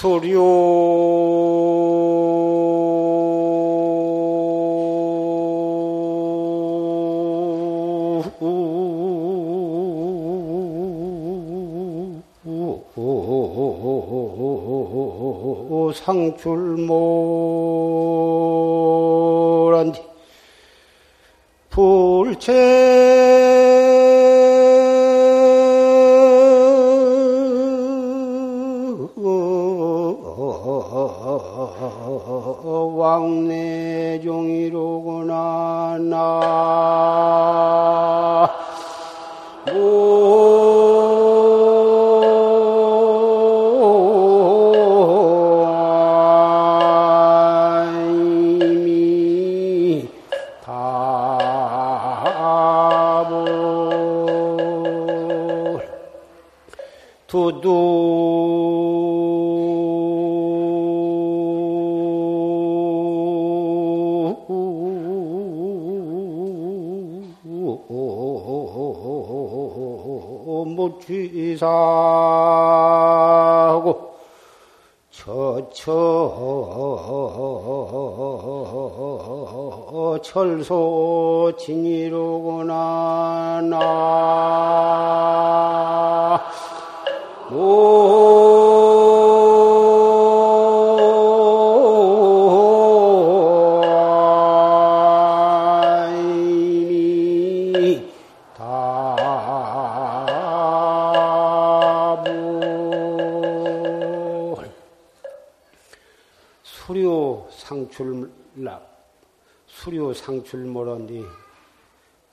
수료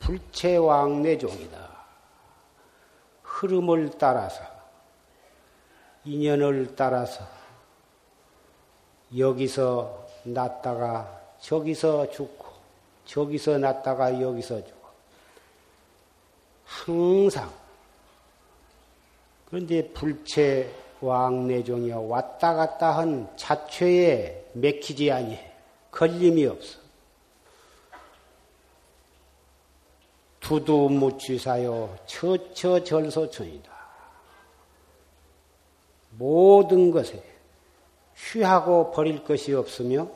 불체왕래종이다. 흐름을 따라서 인연을 따라서 여기서 났다가 저기서 죽고 저기서 났다가 여기서 죽고. 항상. 그런데 불체 왕래종이야. 왔다 갔다 한 자체에 맥히지 아니해. 걸림이 없어 두두무취사요 처처절소천이다 모든 것에 취하고 버릴 것이 없으며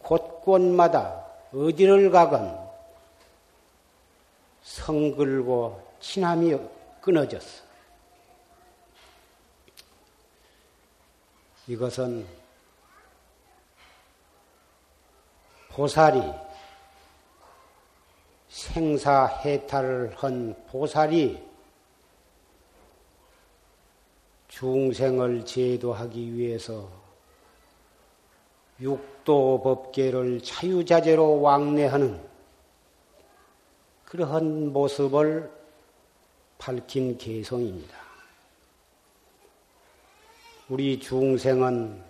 곳곳마다 어디를 가건 성글고 친함이 끊어졌어. 이것은 보살이 생사해탈을 한 보살이 중생을 제도하기 위해서 육도 법계를 자유자재로 왕래하는 그러한 모습을 밝힌 개성입니다. 우리 중생은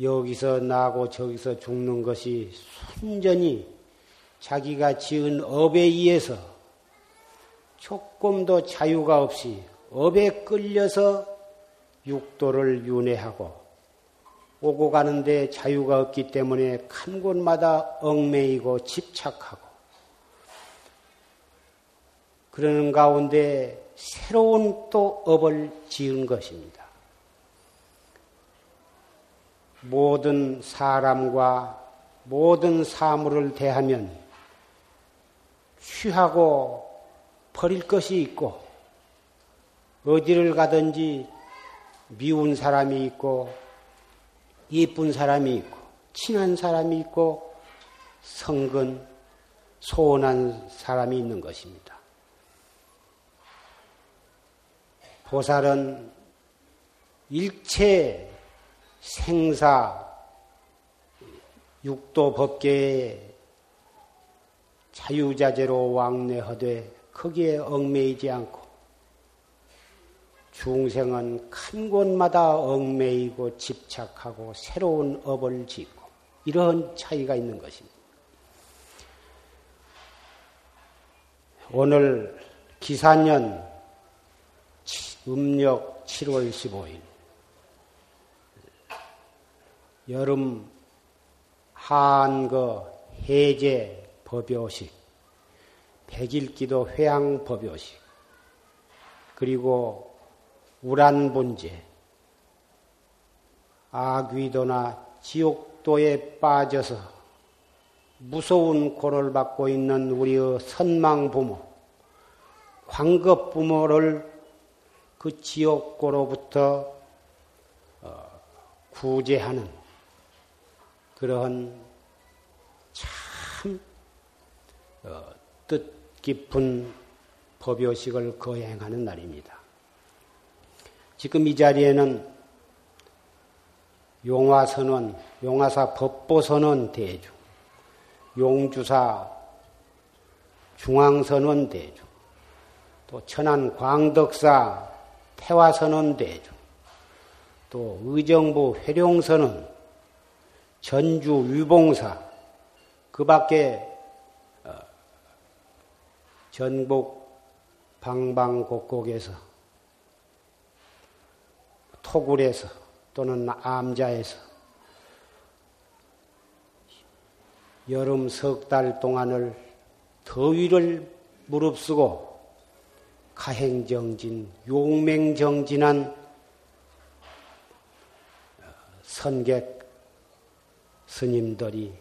여기서 나고 저기서 죽는 것이 순전히 자기가 지은 업에 의해서 조금도 자유가 없이 업에 끌려서 육도를 윤회하고 오고 가는데 자유가 없기 때문에 간 곳마다 얽매이고 집착하고 그러는 가운데 새로운 또 업을 지은 것입니다. 모든 사람과 모든 사물을 대하면 취하고 버릴 것이 있고 어디를 가든지 미운 사람이 있고 예쁜 사람이 있고 친한 사람이 있고 성근 소원한 사람이 있는 것입니다. 보살은 일체 생사 육도 법계에 자유자재로 왕래하되 크기에 얽매이지 않고 중생은 큰 곳마다 얽매이고 집착하고 새로운 업을 짓고 이러한 차이가 있는 것입니다. 오늘 기사년 음력 7월 15일 여름 한거 해제 법요식 백일기도 회양 법요식 그리고 우란분제 아귀도나 지옥도에 빠져서 무서운 고를 받고 있는 우리의 선망 부모, 광급 부모를 그 지옥고로부터 어, 구제하는 그러한 참 어, 뜻깊은 법요식을 거행하는 날입니다. 지금 이 자리에는 용화선원, 용화사 법보선원 대주, 용주사 중앙선원 대주, 또 천안 광덕사 태화선원 대주, 또 의정부 회룡선원, 전주 유봉사, 그 밖에 어, 전국 방방곡곡에서 토굴에서 또는 암자에서 여름 석 달 동안을 더위를 무릅쓰고 가행정진, 용맹정진한 선객 스님들이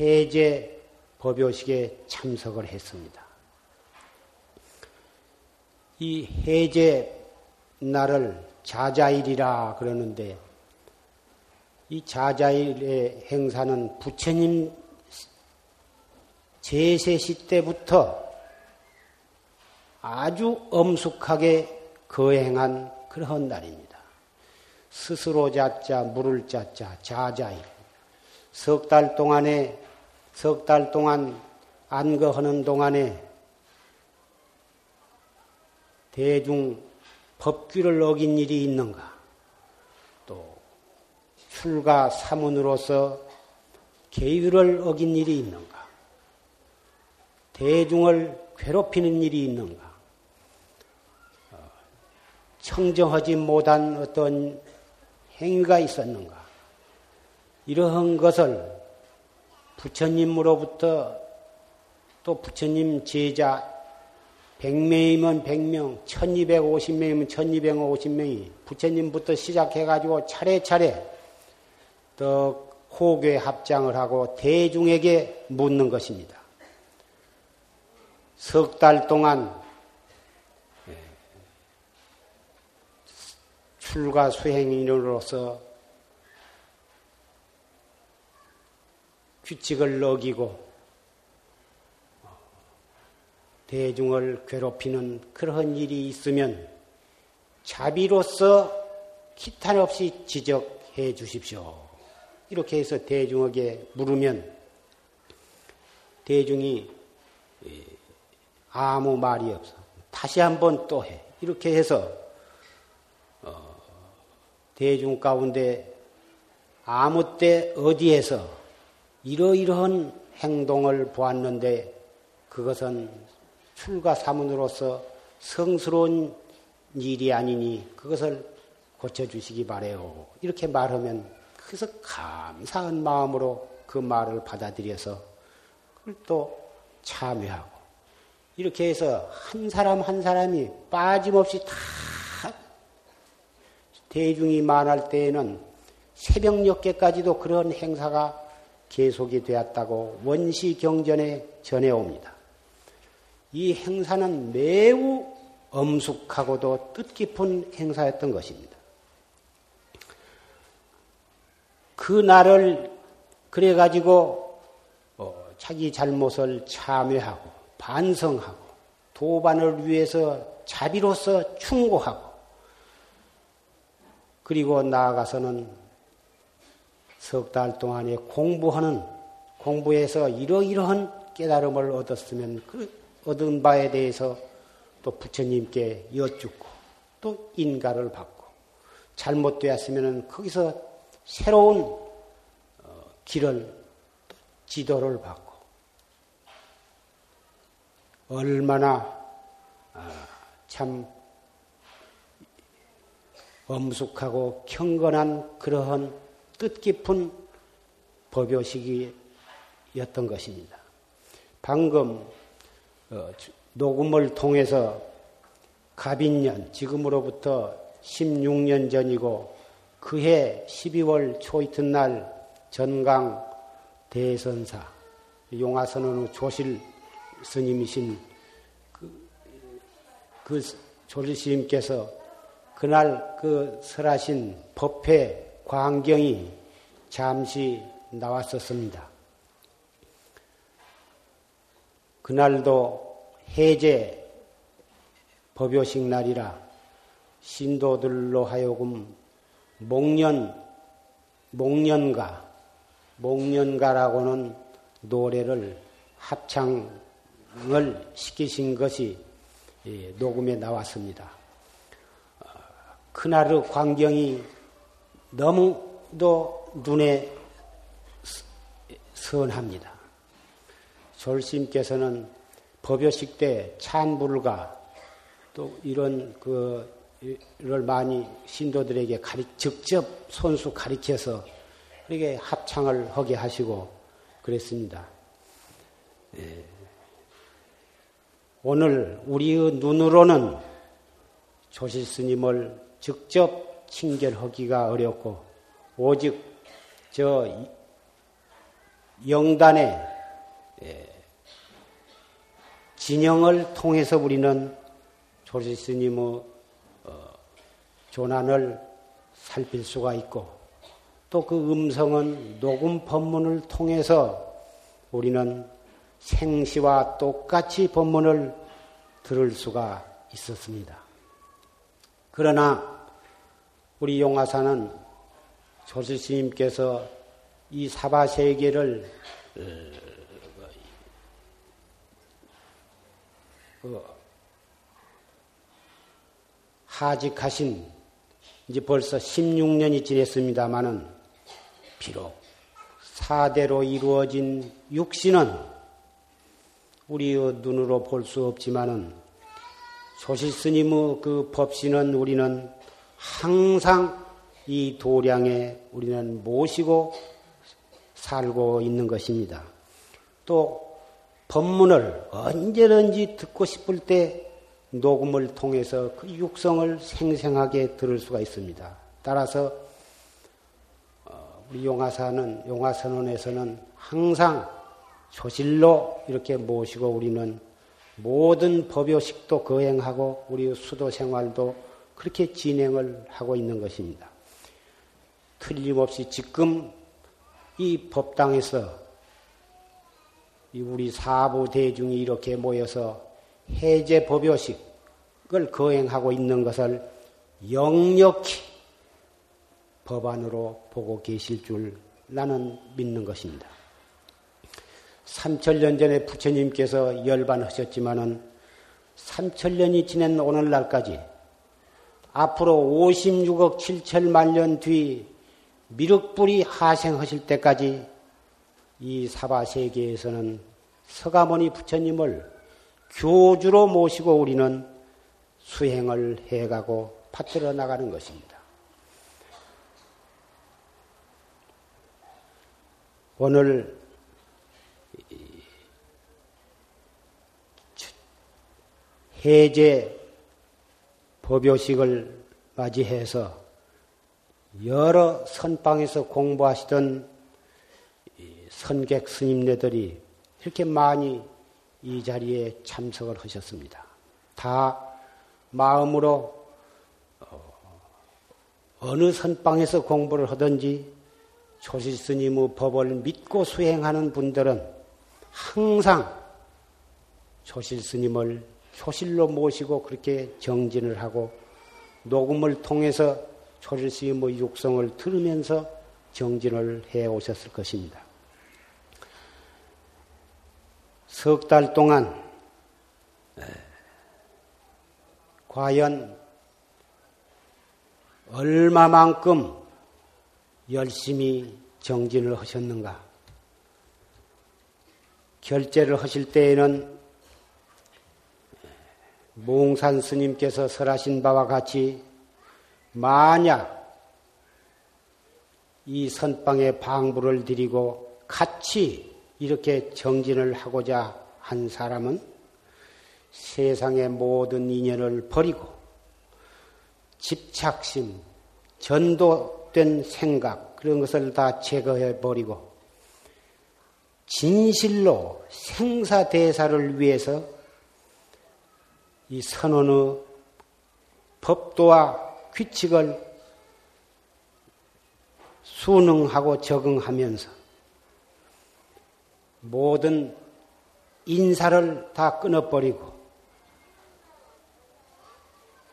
해제 법요식에 참석을 했습니다. 이 해제 날을 자자일이라 그러는데 이 자자일의 행사는 부처님 제세시 때부터 아주 엄숙하게 거행한 그런 날입니다. 스스로 자자, 물을 자자, 자자일. 석 달 동안에, 석 달 동안 안거하는 동안에 대중 법규를 어긴 일이 있는가? 또 출가 사문으로서 계율을 어긴 일이 있는가? 대중을 괴롭히는 일이 있는가? 어, 청정하지 못한 어떤 행위가 있었는가? 이러한 것을 부처님으로부터 또 부처님 제자 100명이면 100명, 1250명이면 1250명이 부처님부터 시작해가지고 차례차례 또 호교에 합장을 하고 대중에게 묻는 것입니다. 석 달 동안 출가 수행인으로서 규칙을 어기고 대중을 괴롭히는 그런 일이 있으면 자비로서 기탄 없이 지적해 주십시오. 이렇게 해서 대중에게 물으면 대중이 아무 말이 없어. 다시 한번 또 해. 이렇게 해서 대중 가운데 아무 때 어디에서 이러이러한 행동을 보았는데 그것은 출가 사문으로서 성스러운 일이 아니니 그것을 고쳐주시기 바래요. 이렇게 말하면 그래서 감사한 마음으로 그 말을 받아들여서 그걸 또 참여하고 이렇게 해서 한 사람 한 사람이 빠짐없이 다 대중이 많을 때에는 새벽녘에까지도 그런 행사가 계속이 되었다고 원시 경전에 전해옵니다. 이 행사는 매우 엄숙하고도 뜻깊은 행사였던 것입니다. 그 날을 그래가지고 어, 자기 잘못을 참회하고 반성하고 도반을 위해서 자비로서 충고하고 그리고 나아가서는 석 달 동안에 공부하는 공부에서 이러이러한 깨달음을 얻었으면 그 얻은 바에 대해서 또 부처님께 여쭙고 또 인가를 받고 잘못되었으면 거기서 새로운 어, 길을 지도를 받고 얼마나 아, 참 엄숙하고 경건한 그러한 뜻깊은 법요식이었던 것입니다. 방금 어, 녹음을 통해서 가빈년, 지금으로부터 16년 전이고 그해 12월 초 이튿날 전강 대선사 용화선언의 조실 스님이신 그, 그 조실 스님께서 그날 그 설하신 법회 광경이 잠시 나왔었습니다. 그날도 해제 법요식 날이라 신도들로 하여금 목련, 목련가, 목련가라고는 노래를 합창을 시키신 것이 예, 녹음에 나왔습니다. 그날의 광경이 너무도 눈에 선합니다. 졸심께서는 법요식 때 찬불과 또 이런 그를 많이 신도들에게 가리, 직접 손수 가리켜서 그렇게 합창을 하게 하시고 그랬습니다. 예. 오늘 우리의 눈으로는 조실 스님을 직접 친결하기가 어렵고 오직 저 영단의 예, 진영을 통해서 우리는 조실 스님의 어, 조난을 살필 수가 있고 또 그 음성은 녹음 법문을 통해서 우리는 생시와 똑같이 법문을 들을 수가 있었습니다. 그러나 우리 용화사는 조실 스님께서 이 사바 세계를 어, 하직하신 이제 벌써 16년이 지냈습니다마는 비록 사대로 이루어진 육신은 우리의 눈으로 볼 수 없지만은 조실 스님의 그 법신은 우리는 항상 이 도량에 우리는 모시고 살고 있는 것입니다. 또 법문을 언제든지 듣고 싶을 때 녹음을 통해서 그 육성을 생생하게 들을 수가 있습니다. 따라서 어, 우리 용화사는 용화선언에서는 항상 조실로 이렇게 모시고 우리는 모든 법요식도 거행하고 우리 수도 생활도 그렇게 진행을 하고 있는 것입니다. 틀림없이 지금 이 법당에서 우리 사부 대중이 이렇게 모여서 해제 법요식을 거행하고 있는 것을 역력히 법안으로 보고 계실 줄 나는 믿는 것입니다. 3천년 전에 부처님께서 열반하셨지만은 3천년이 지낸 오늘날까지 앞으로 56억 7천만 년 뒤 미륵불이 하생하실 때까지 이 사바 세계에서는 서가모니 부처님을 교주로 모시고 우리는 수행을 해가고 파트러 나가는 것입니다. 오늘 해제 법요식을 맞이해서 여러 선방에서 공부하시던 선객 스님네들이 이렇게 많이 이 자리에 참석을 하셨습니다. 다 마음으로 어, 어느 선방에서 공부를 하든지 조실 스님의 법을 믿고 수행하는 분들은 항상 조실 스님을 조실로 모시고 그렇게 정진을 하고 녹음을 통해서 조실 스님의 육성을 들으면서 정진을 해 오셨을 것입니다. 석 달 동안 과연 얼마만큼 열심히 정진을 하셨는가? 결제를 하실 때에는 몽산 스님께서 설하신 바와 같이 만약 이 선방에 방부를 드리고 같이 이렇게 정진을 하고자 한 사람은 세상의 모든 인연을 버리고 집착심, 전도 잘못된 생각 그런 것을 다 제거해 버리고 진실로 생사대사를 위해서 이 선언의 법도와 규칙을 순응하고 적응하면서 모든 인사를 다 끊어버리고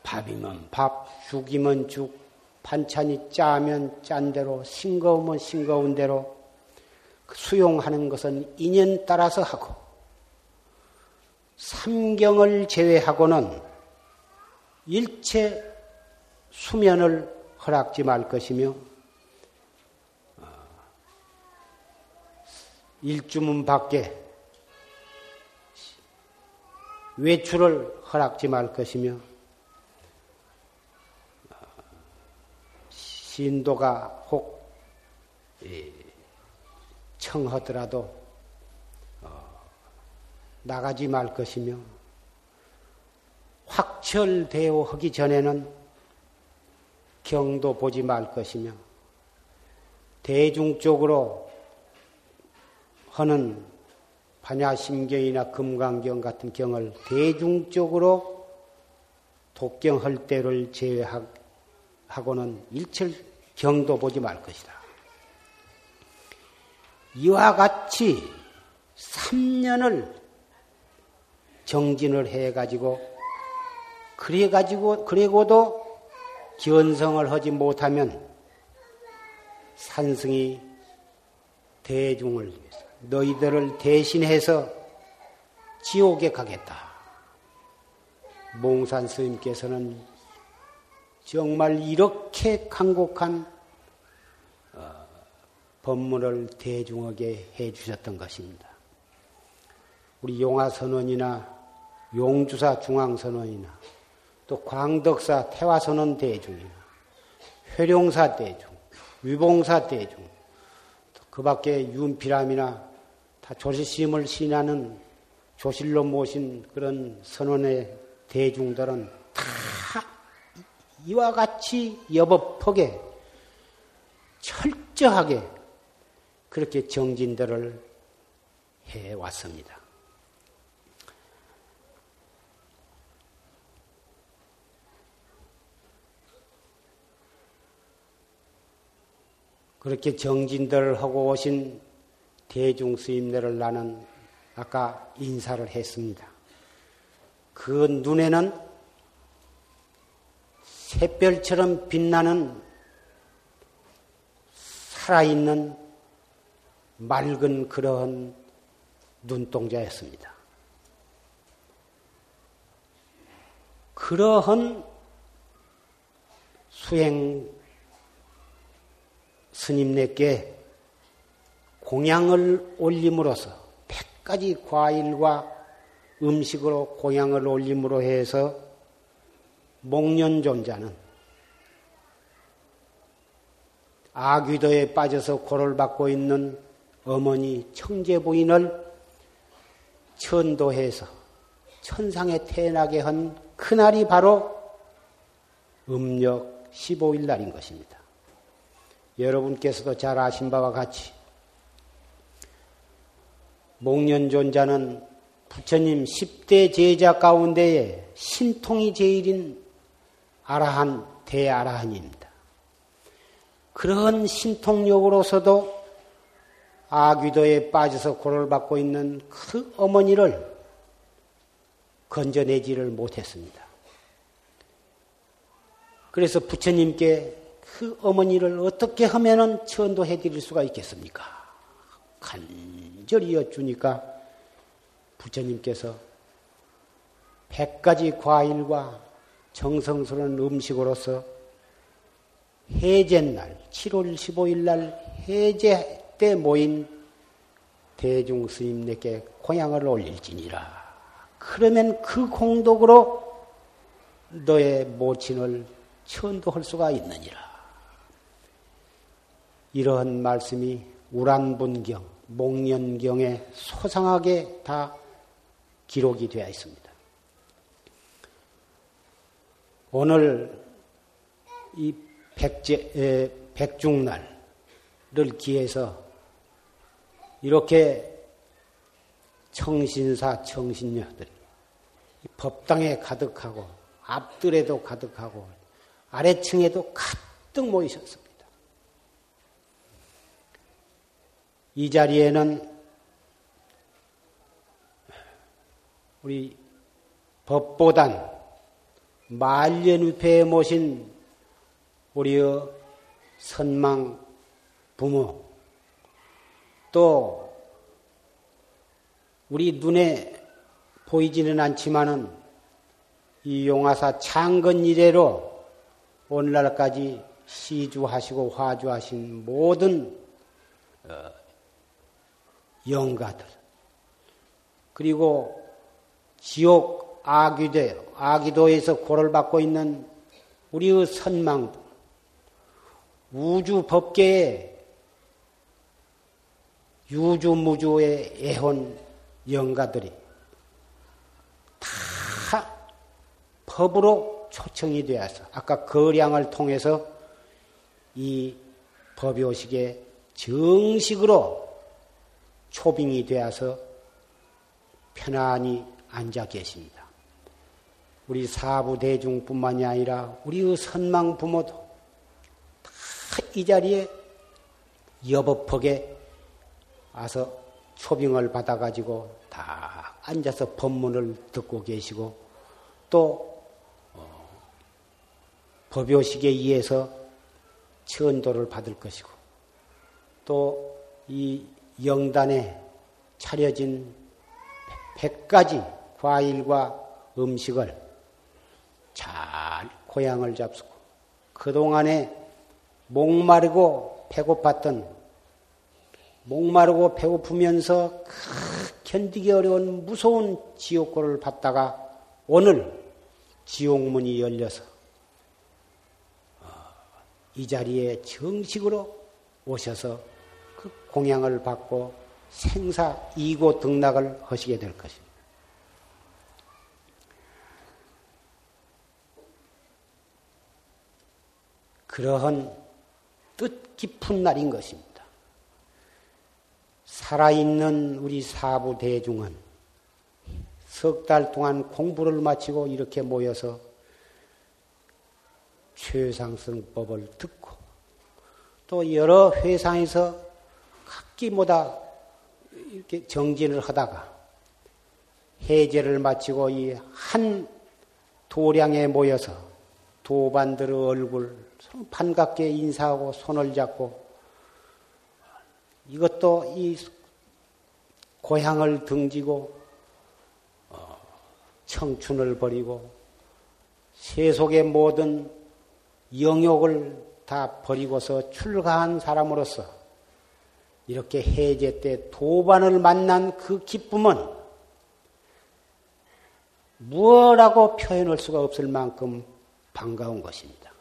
밥이면 밥, 죽이면 죽, 반찬이 짜면 짠 대로, 싱거우면 싱거운 대로 수용하는 것은 인연 따라서 하고 삼경을 제외하고는 일체 수면을 허락지 말 것이며 일주문 밖에 외출을 허락지 말 것이며 신도가 혹 청하더라도 어, 나가지 말 것이며 확철대오 하기 전에는 경도 보지 말 것이며 대중적으로 하는 반야심경이나 금강경 같은 경을 대중적으로 독경할 때를 제외하고는 일철 경도 보지 말 것이다. 이와 같이 3년을 정진을 해가지고, 그래가지고, 그리고도 견성을 하지 못하면 산승이 대중을 위해서 너희들을 대신해서 지옥에 가겠다. 몽산 스님께서는 정말 이렇게 강곡한 어, 법문을 대중하게 해 주셨던 것입니다. 우리 용화선원이나 용주사 중앙선원이나 또 광덕사 태화선원 대중이나 회룡사 대중, 위봉사 대중, 그 밖에 윤피람이나 다 조실심을 신하는 조실로 모신 그런 선원의 대중들은 다 이와 같이 여법하게 철저하게 그렇게 정진들을 해 왔습니다. 그렇게 정진들을 하고 오신 대중 스님들을 나는 아까 인사를 했습니다. 그 눈에는 샛별처럼 빛나는 살아있는 맑은 그러한 눈동자였습니다. 그러한 수행 스님네께 공양을 올림으로써 100가지 과일과 음식으로 공양을 올림으로 해서 목련존자는 아귀도에 빠져서 고를 받고 있는 어머니 청제 부인을 천도해서 천상에 태어나게 한 그날이 바로 음력 15일 날인 것입니다. 여러분께서도 잘 아신 바와 같이 목련존자는 부처님 10대 제자 가운데에 신통이 제일인 아라한, 대아라한입니다. 그런 신통력으로서도 아귀도에 빠져서 고를 받고 있는 그 어머니를 건져내지를 못했습니다. 그래서 부처님께 그 어머니를 어떻게 하면은 천도해 드릴 수가 있겠습니까? 간절히 여쭈니까 부처님께서 백 가지 과일과 정성스러운 음식으로서 해제날, 7월 15일 날 해제 때 모인 대중 스님네께 공양을 올릴지니라. 그러면 그 공덕으로 너의 모친을 천도할 수가 있느니라. 이러한 말씀이 우란분경, 목련경에 소상하게 다 기록이 되어 있습니다. 오늘 이 백제, 백중날을 기해서 이렇게 청신사 청신녀들 법당에 가득하고 앞들에도 가득하고 아래층에도 가득 모이셨습니다. 이 자리에는 우리 법보단 말년위패에 모신 우리의 선망 부모 또 우리 눈에 보이지는 않지만은 이 용화사 창건 이래로 오늘날까지 시주하시고 화주하신 모든 어, 영가들. 그리고 지옥 아기대 아기도에서 고를 받고 있는 우리의 선망 우주 법계의 유주무주의 애혼 영가들이 다 법으로 초청이 되어서 아까 거량을 통해서 이 법요식에 정식으로 초빙이 되어서 편안히 앉아 계십니다. 우리 사부 대중뿐만이 아니라 우리의 선망 부모도 다 이 자리에 여법폭에 와서 초빙을 받아가지고 다 앉아서 법문을 듣고 계시고 또 어, 법요식에 의해서 천도를 받을 것이고 또 이 영단에 차려진 백 가지 과일과 음식을 잘 고향을 잡수고 그동안에 목마르고 배고팠던 목마르고 배고프면서 견디기 어려운 무서운 지옥고를 받다가 오늘 지옥문이 열려서 어, 이 자리에 정식으로 오셔서 그 공양을 받고 생사 이고 등락을 하시게 될 것입니다. 그러한 뜻깊은 날인 것입니다. 살아있는 우리 사부 대중은 석 달 동안 공부를 마치고 이렇게 모여서 최상승법을 듣고 또 여러 회상에서 각기마다 이렇게 정진을 하다가 해제를 마치고 이 한 도량에 모여서 도반들의 얼굴 반갑게 인사하고 손을 잡고 이것도 이 고향을 등지고 어, 청춘을 버리고 세속의 모든 영욕을 다 버리고서 출가한 사람으로서 이렇게 해제 때 도반을 만난 그 기쁨은 무엇라고 표현할 수가 없을 만큼 반가운 것입니다.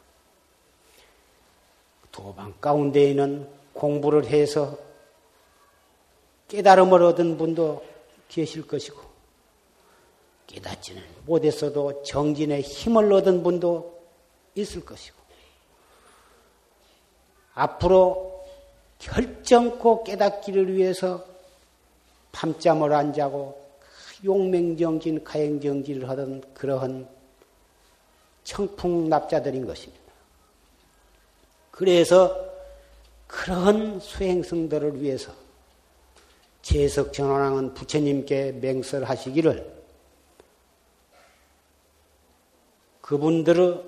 도반 가운데에는 공부를 해서 깨달음을 얻은 분도 계실 것이고, 깨닫지는 못했어도 정진의 힘을 얻은 분도 있을 것이고, 앞으로 결정코 깨닫기를 위해서 밤잠을 안 자고 용맹정진, 가행정진을 하던 그러한 청풍납자들인 것입니다. 그래서 그러한 수행성들을 위해서 재석 전원왕은 부처님께 맹설하시기를 그분들의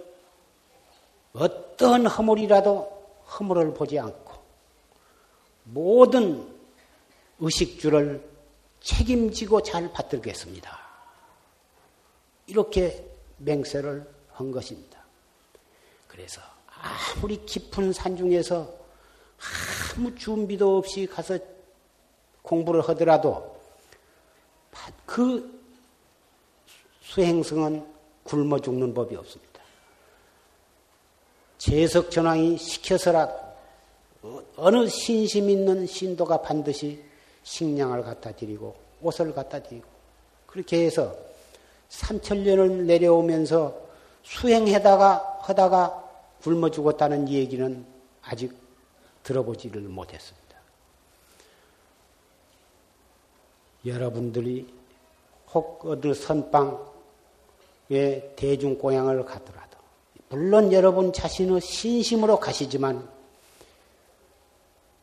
어떤 허물이라도 허물을 보지 않고 모든 의식주를 책임지고 잘 받들겠습니다. 이렇게 맹세를 한 것입니다. 그래서 아무리 깊은 산 중에서 아무 준비도 없이 가서 공부를 하더라도 그 수행성은 굶어 죽는 법이 없습니다. 재석 전왕이 시켜서라도 어느 신심 있는 신도가 반드시 식량을 갖다 드리고 옷을 갖다 드리고 그렇게 해서 삼천년을 내려오면서 수행하다가 하다가 굶어 죽었다는 얘기는 아직 들어보지를 못했습니다. 여러분들이 혹 어느 선방에 대중고향을 가더라도 물론 여러분 자신의 신심으로 가시지만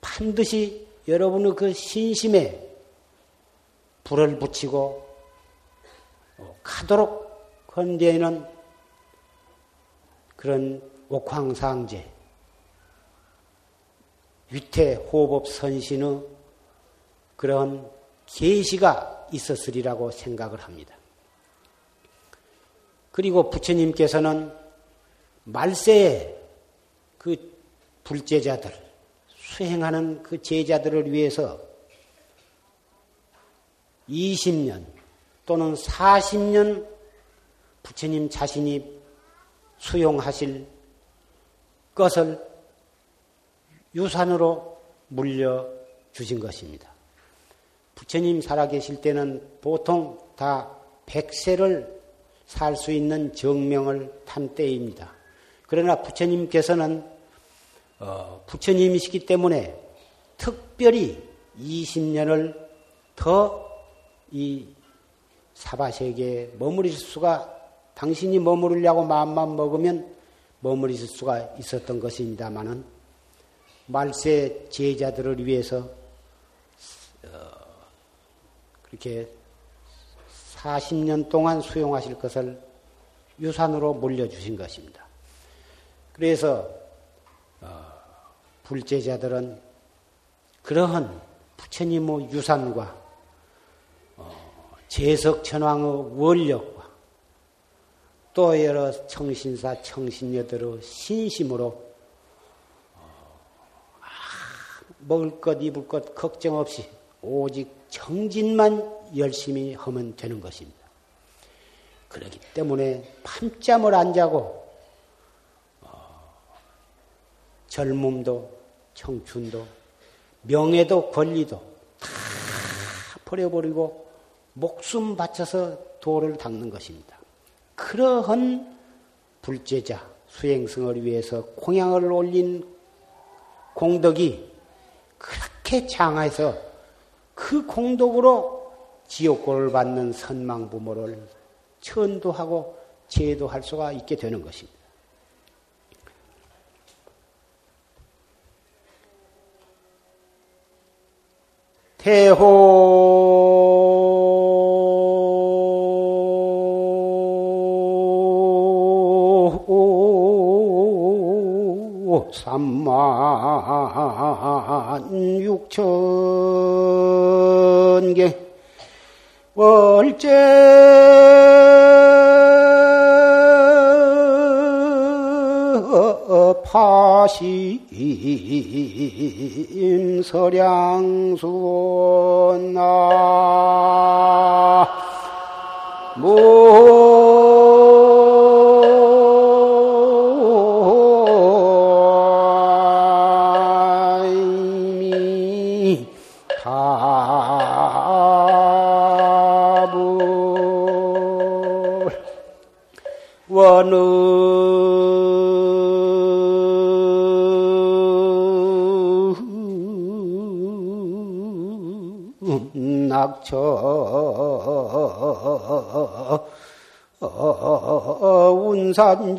반드시 여러분의 그 신심에 불을 붙이고 가도록 헌재에는 그런 옥황상제, 위태호법 선신의 그런 계시가 있었으리라고 생각을 합니다. 그리고 부처님께서는 말세에 그 불제자들, 수행하는 그 제자들을 위해서 20년 또는 40년 부처님 자신이 수용하실 것을 유산으로 물려주신 것입니다. 부처님 살아계실 때는 보통 다 100세를 살 수 있는 정명을 탄 때입니다. 그러나 부처님께서는 어, 부처님이시기 때문에 특별히 20년을 더 이 사바세계에 머무릴 수가 당신이 머무르려고 마음만 먹으면 머무릴 수가 있었던 것입니다마는 말세 제자들을 위해서 어, 그렇게 40년 동안 수용하실 것을 유산으로 물려주신 것입니다. 그래서 어, 불제자들은 그러한 부처님의 유산과 어, 제석천왕의 원력 또 여러 청신사 청신녀들의 신심으로 어, 아, 먹을 것 입을 것 걱정 없이 오직 정진만 열심히 하면 되는 것입니다. 그렇기 때문에 밤잠을 안 자고 어, 젊음도 청춘도 명예도 권리도 다 버려버리고 목숨 바쳐서 도를 닦는 것입니다. 그러한 불제자 수행승을 위해서 공양을 올린 공덕이 그렇게 장해서 그 공덕으로 지옥고를 받는 선망부모를 천도하고 제도할 수가 있게 되는 것입니다. 대호. 삼만 육천 개. 월제 파심 서량수나 낙처 운산진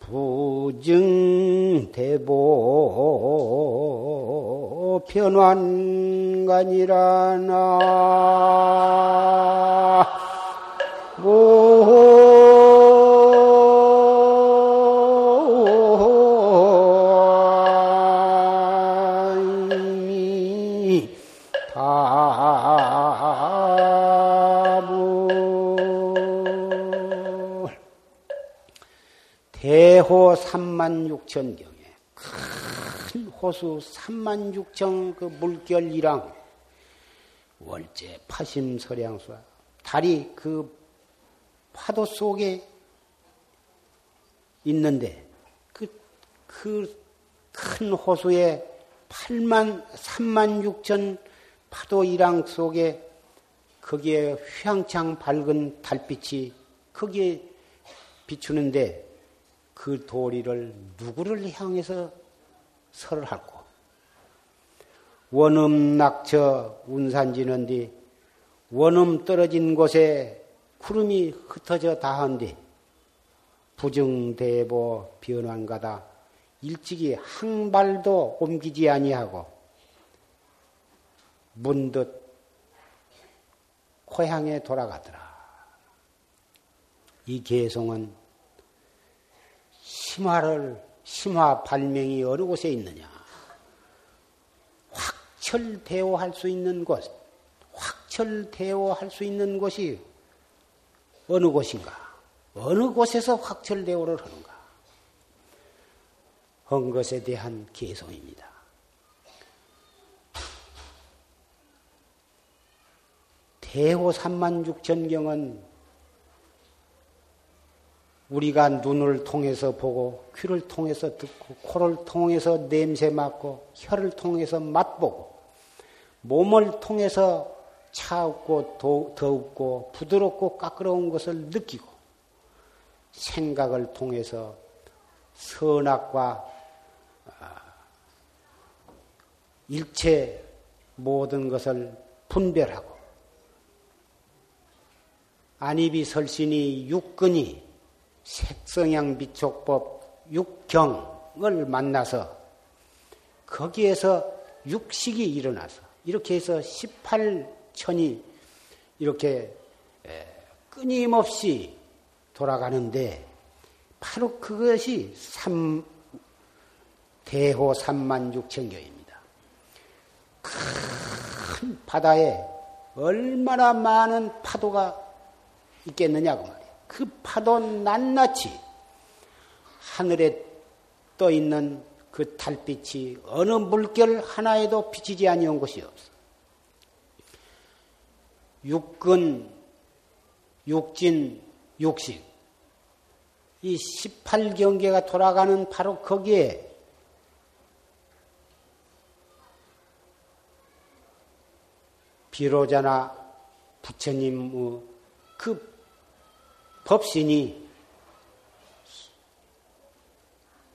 부증대보 변환간이라나 대호 3만 6천 경에 큰 호수 3만 6천 그 물결이랑 월제 파심서량수 달이 그 파도 속에 있는데 그 그 큰 호수에 8만 3만 6천 파도 이랑 속에 거기에 휘황창 밝은 달빛이 거기에 비추는데 그 도리를 누구를 향해서 설을 할고 원음 낙처 운산지는 뒤 원음 떨어진 곳에 구름이 흩어져 다한 뒤 부정대보 변환가다 일찍이 한 발도 옮기지 아니하고 문득 고향에 돌아가더라. 이 개송은 심화를 심화 발명이 어느 곳에 있느냐? 확철대오할 수 있는 곳, 확철대오할 수 있는 곳이 어느 곳인가? 어느 곳에서 확철대오를 하는가? 한 것에 대한 개송입니다. 대호 삼만육천경은 우리가 눈을 통해서 보고 귀를 통해서 듣고 코를 통해서 냄새 맡고 혀를 통해서 맛보고 몸을 통해서 차갑고 더웁고 부드럽고 까끄러운 것을 느끼고 생각을 통해서 선악과 아, 일체 모든 것을 분별하고 안입이 설신이 육근이 색성향 미촉법 육경을 만나서 거기에서 육식이 일어나서 이렇게 해서 18천이 이렇게 끊임없이 돌아가는데 바로 그것이 삼, 대호 3만 6천 경입니다. 큰 바다에 얼마나 많은 파도가 있겠느냐고 말이에요. 그 파도 낱낱이 하늘에 떠 있는 그 달빛이 어느 물결 하나에도 비치지 아니한 것이 없어. 육근, 육진, 육식. 이 18경계가 돌아가는 바로 거기에 비로자나 부처님의 그 법신이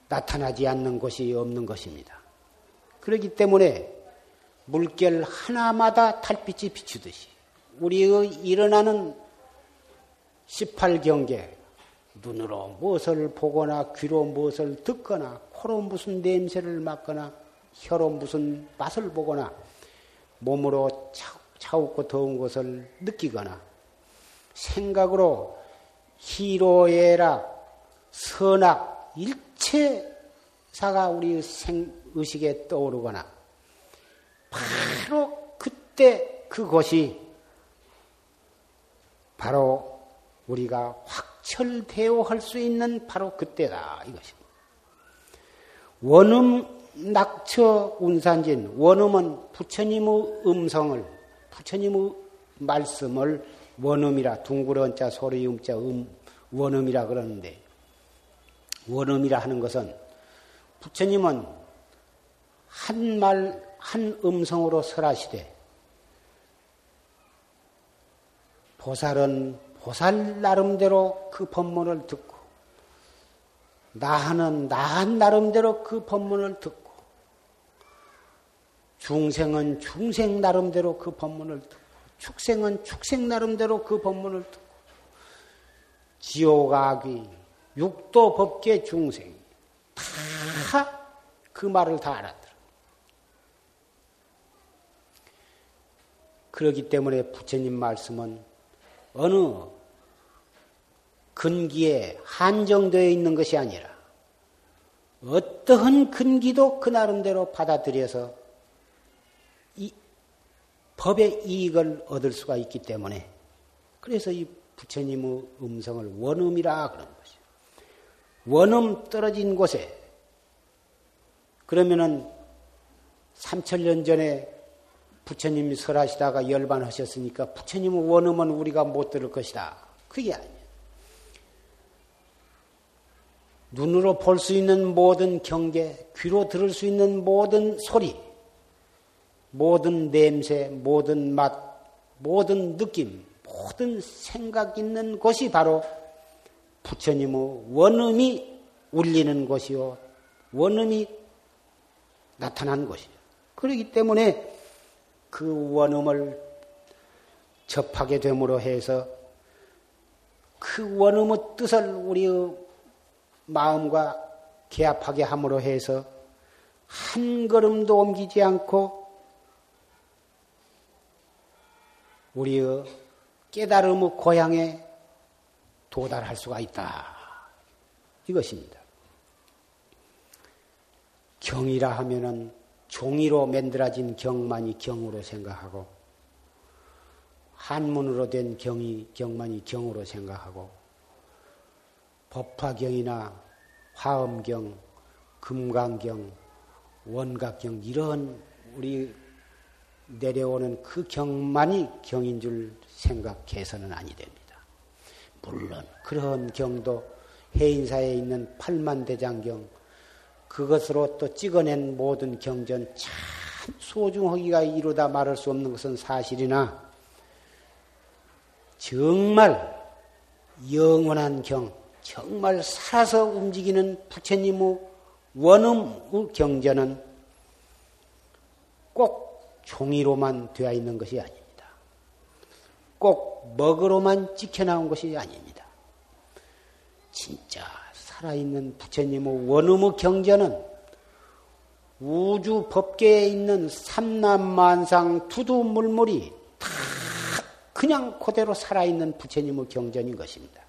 나타나지 않는 것이 없는 것입니다. 그렇기 때문에 물결 하나마다 달빛이 비추듯이 우리의 일어나는 18경계 눈으로 무엇을 보거나 귀로 무엇을 듣거나 코로 무슨 냄새를 맡거나 혀로 무슨 맛을 보거나 몸으로 차갑고 더운 것을 느끼거나 생각으로 희로애락 선악 일체사가 우리 생, 의식에 떠오르거나 바로 그때 그것이 바로 우리가 확철대오 할 수 있는 바로 그때다 이것입니다. 원음 낙처 운산진 원음은 부처님의 음성을 부처님의 말씀을 원음이라 둥그런 자 소리 음 자 음 원음이라 그러는데 원음이라 하는 것은 부처님은 한 말, 한 음성으로 설하시되 보살은 보살 나름대로 그 법문을 듣고 나하는 나한 나름대로 그 법문을 듣고 중생은 중생 나름대로 그 법문을 듣고 축생은 축생 나름대로 그 법문을 듣고 지옥악이 육도 법계 중생 다 그 말을 다 알아들어. 그렇기 때문에 부처님 말씀은 어느 근기에 한정되어 있는 것이 아니라 어떠한 근기도 그 나름대로 받아들여서 이 법의 이익을 얻을 수가 있기 때문에 그래서 이 부처님의 음성을 원음이라 그런 것이요. 원음 떨어진 곳에 그러면은 3천년 전에 부처님이 설하시다가 열반하셨으니까 부처님의 원음은 우리가 못 들을 것이다. 그게 아니에요. 눈으로 볼 수 있는 모든 경계, 귀로 들을 수 있는 모든 소리, 모든 냄새, 모든 맛, 모든 느낌, 모든 생각 있는 곳이 바로 부처님의 원음이 울리는 곳이요. 원음이 나타난 곳이요. 그렇기 때문에 그 원음을 접하게 됨으로 해서 그 원음의 뜻을 우리의 마음과 개합하게 함으로 해서 한 걸음도 옮기지 않고 우리의 깨달음의 고향에 도달할 수가 있다. 이것입니다. 경이라 하면은 종이로 만들어진 경만이 경으로 생각하고 한문으로 된 경이 경만이 경으로 생각하고 법화경이나 화엄경, 금강경, 원각경 이런 우리 내려오는 그 경만이 경인 줄 생각해서는 아니 됩니다. 물론 그런 경도 해인사에 있는 팔만대장경 그것으로 또 찍어낸 모든 경전 참 소중하기가 이루다 말할 수 없는 것은 사실이나 정말 영원한 경, 정말 살아서 움직이는 부처님의 원음 경전은 꼭 종이로만 되어 있는 것이 아닙니다. 꼭 먹으로만 찍혀나온 것이 아닙니다. 진짜 살아있는 부처님의 원음의 경전은 우주 법계에 있는 삼남만상 두두물물이 다 그냥 그대로 살아있는 부처님의 경전인 것입니다.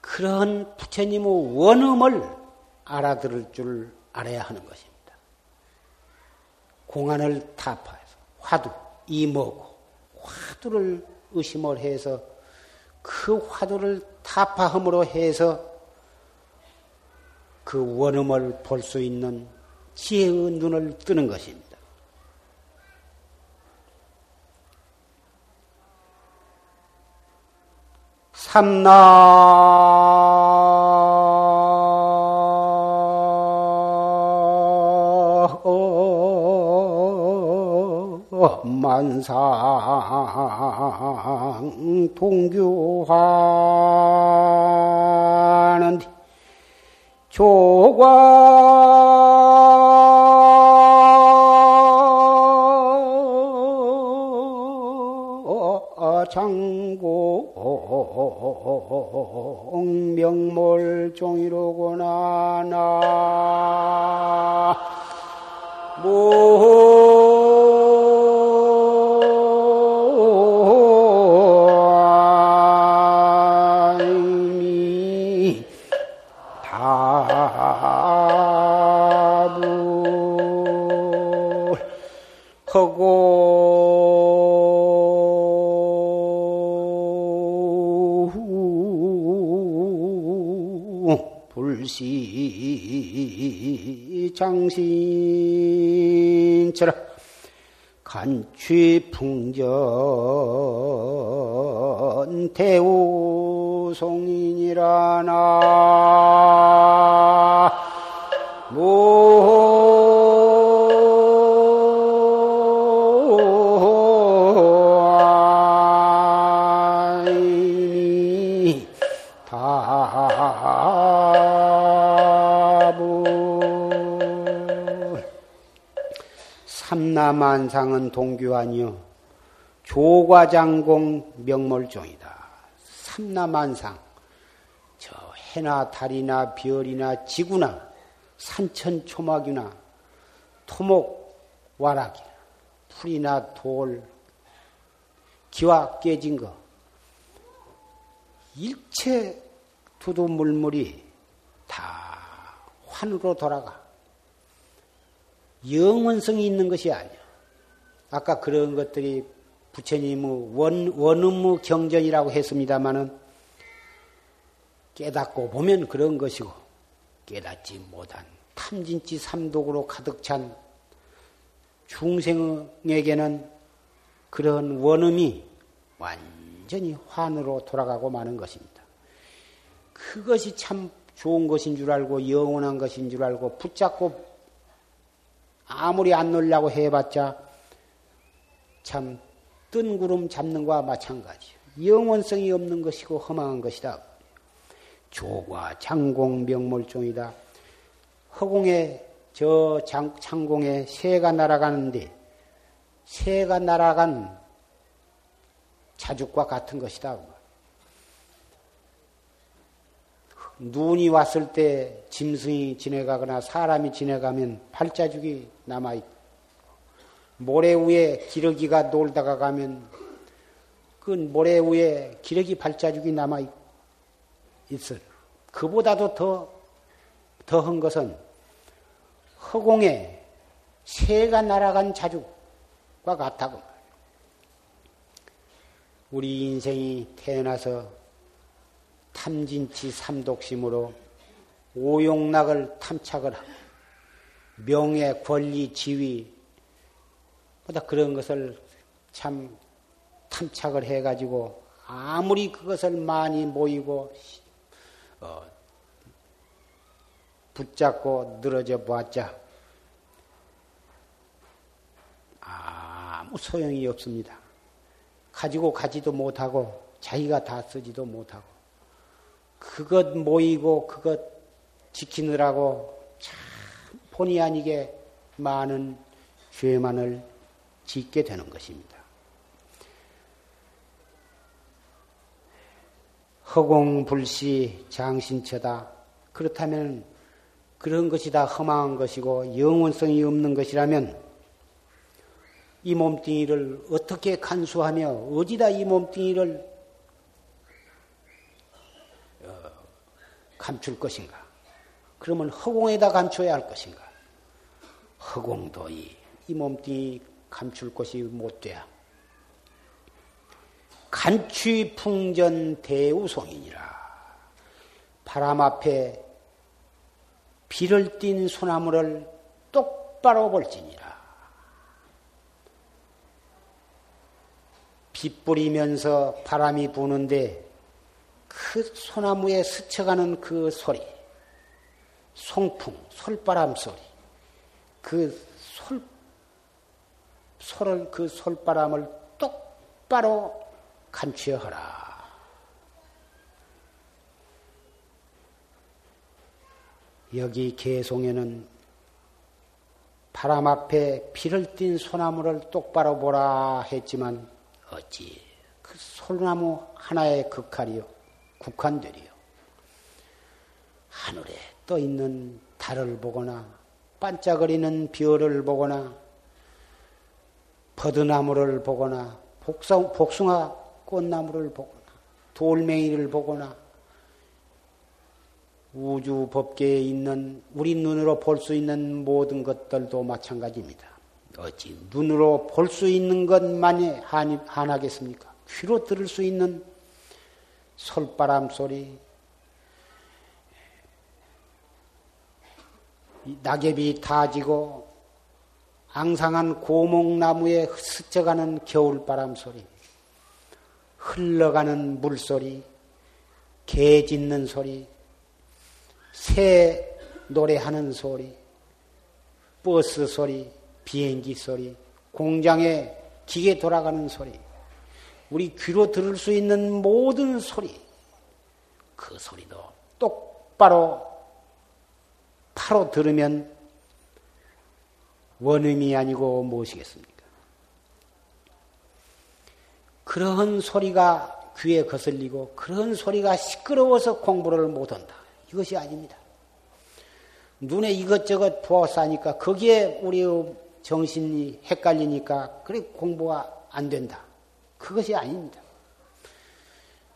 그런 부처님의 원음을 알아들을 줄 알아야 하는 것입니다. 공안을 타파해서 화두, 이모고 화두를 의심을 해서 그 화두를 타파함으로 해서 그 원음을 볼 수 있는 지혜의 눈을 뜨는 것입니다. 삼나 만상 동교하는 조과 장고 명몰종이로구나 나 장신 삼나만상은 동규아니요 조과장공 명mol종이다. 삼나만상 저 해나 달이나 별이나 지구나 산천 초막이나 토목 와락이나 풀이나 돌 기와 깨진 거 일체 두두 물물이 다 환으로 돌아가. 영원성이 있는 것이 아니야. 아까 그런 것들이 부처님의 원, 원음의 경전이라고 했습니다마는 깨닫고 보면 그런 것이고 깨닫지 못한 탐진치 삼독으로 가득 찬 중생에게는 그런 원음이 완전히 환으로 돌아가고 마는 것입니다. 그것이 참 좋은 것인 줄 알고 영원한 것인 줄 알고 붙잡고 아무리 안 놀라고 해봤자 참 뜬구름 잡는 것과 마찬가지. 영원성이 없는 것이고 허망한 것이다. 조과 장공 명물종이다. 허공에 저 장, 창공에 새가 날아가는데 새가 날아간 자죽과 같은 것이다. 눈이 왔을 때 짐승이 지나가거나 사람이 지나가면 발자죽이 남아있고 모래 위에 기러기가 놀다가 가면 그 모래 위에 기러기 발자죽이 남아있어. 그보다도 더, 더한 것은 허공에 새가 날아간 자죽과 같다고. 우리 인생이 태어나서 탐진치 삼독심으로 오용락을 탐착을 하고 명예, 권리, 지위 보다 그런 것을 참 탐착을 해가지고 아무리 그것을 많이 모이고 어, 붙잡고 늘어져 보았자 아무 소용이 없습니다. 가지고 가지도 못하고 자기가 다 쓰지도 못하고 그것 모이고 그것 지키느라고 참 본의 아니게 많은 죄만을 짓게 되는 것입니다. 허공불시 장신처다. 그렇다면 그런 것이 다 허망한 것이고 영원성이 없는 것이라면 이 몸뚱이를 어떻게 간수하며 어디다 이 몸뚱이를 어, 감출 것인가? 그러면 허공에다 감춰야 할 것인가? 허공도 이, 이 몸뚱이 감출 것이 못 돼야. 간취 풍전 대우송이니라. 바람 앞에 비를 띤 소나무를 똑바로 볼지니라. 비 뿌리면서 바람이 부는데 그 소나무에 스쳐가는 그 소리, 송풍, 솔바람 소리, 그 솔, 솔을, 그 솔바람을 똑바로 감추어 하라. 여기 개송에는 바람 앞에 피를 띤 소나무를 똑바로 보라 했지만 어찌 그 소나무 하나의 극할이요 국한되리요 하늘에 떠 있는 달을 보거나 반짝거리는 별을 보거나 버드나무를 보거나 복숭, 복숭아 꽃나무를 보거나 돌멩이를 보거나 우주 법계에 있는 우리 눈으로 볼 수 있는 모든 것들도 마찬가지입니다. 어찌 눈으로 볼 수 있는 것만이 한하겠습니까? 귀로 들을 수 있는 솔바람 소리, 낙엽이 다지고 앙상한 고목나무에 스쳐가는 겨울바람 소리, 흘러가는 물소리, 개 짖는 소리, 새 노래하는 소리, 버스 소리, 비행기 소리, 공장에 기계 돌아가는 소리, 우리 귀로 들을 수 있는 모든 소리, 그 소리도 똑바로 바로 들으면 원음이 아니고 무엇이겠습니까? 그러한 소리가 귀에 거슬리고 그런 소리가 시끄러워서 공부를 못한다. 이것이 아닙니다. 눈에 이것저것 부어싸니까 거기에 우리의 정신이 헷갈리니까 그래 공부가 안 된다. 그것이 아닙니다.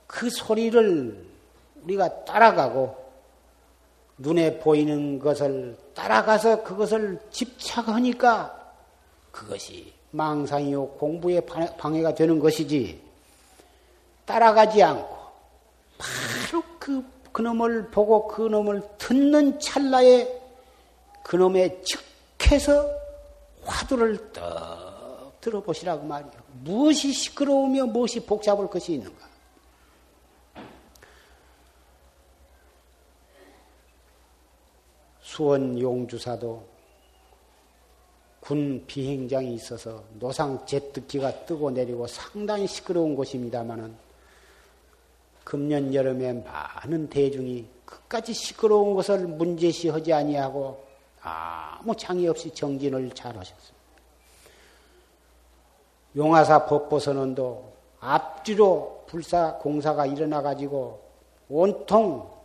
그 소리를 우리가 따라가고 눈에 보이는 것을 따라가서 그것을 집착하니까 그것이 망상이요 공부에 방해가 되는 것이지 따라가지 않고 바로 그 그놈을 보고 그놈을 듣는 찰나에 그놈의 즉해서 화두를 떡 들어보시라고 말이요. 무엇이 시끄러우며 무엇이 복잡할 것이 있는가? 수원 용주사도 군 비행장이 있어서 노상 제트기가 뜨고 내리고 상당히 시끄러운 곳입니다만은 금년 여름에 많은 대중이 끝까지 시끄러운 것을 문제시하지 아니하고 아무 장애 없이 정진을 잘 하셨습니다. 용화사 법보선언도 앞뒤로 불사 공사가 일어나 가지고 온통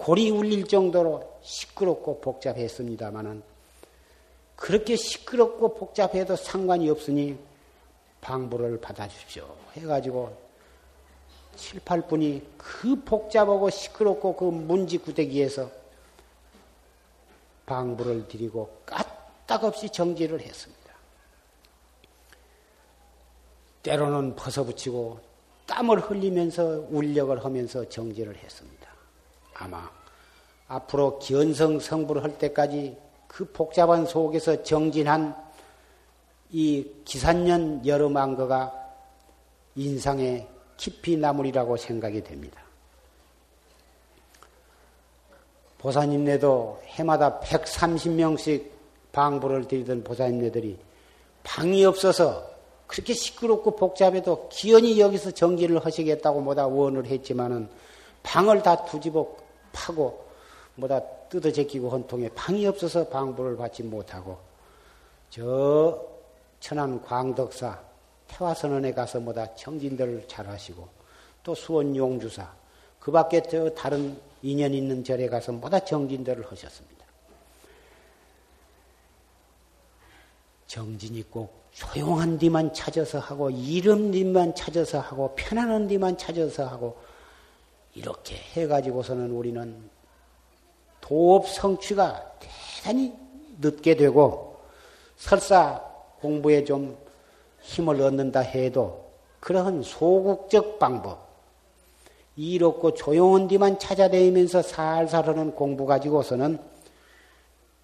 골이 울릴 정도로 시끄럽고 복잡했습니다마는 그렇게 시끄럽고 복잡해도 상관이 없으니 방부를 받아주십시오. 해가지고 7, 8분이 그 복잡하고 시끄럽고 그 문지 구대기에서 방부를 드리고 까딱없이 정지를 했습니다. 때로는 벗어붙이고 땀을 흘리면서 울력을 하면서 정지를 했습니다. 아마 앞으로 기원성 성불을 할 때까지 그 복잡한 속에서 정진한 이 기산년 여름안거가 인상에 깊이 남으리라고 생각이 됩니다. 보사님네도 해마다 130명씩 방부를 드리던 보사님네들이 방이 없어서 그렇게 시끄럽고 복잡해도 기연히 여기서 정기를 하시겠다고 뭐다 원을 했지만은 방을 다 두집어 파고 뭐다 뜯어 제 끼고 한 통에 방이 없어서 방부를 받지 못하고 저 천안 광덕사 태화선언에 가서 뭐다 청진들을 잘 하시고 또 수원 용주사 그 밖에 저 다른 인연 있는 절에 가서 뭐다 정진들을 하셨습니다. 정진이 꼭 조용한 데만 찾아서 하고 이름 데만 찾아서 하고 편안한 데만 찾아서 하고 이렇게 해가지고서는 우리는 도업 성취가 대단히 늦게 되고 설사 공부에 좀 힘을 얻는다 해도 그러한 소극적 방법, 이롭고 조용한 데만 찾아다니면서 살살 하는 공부 가지고서는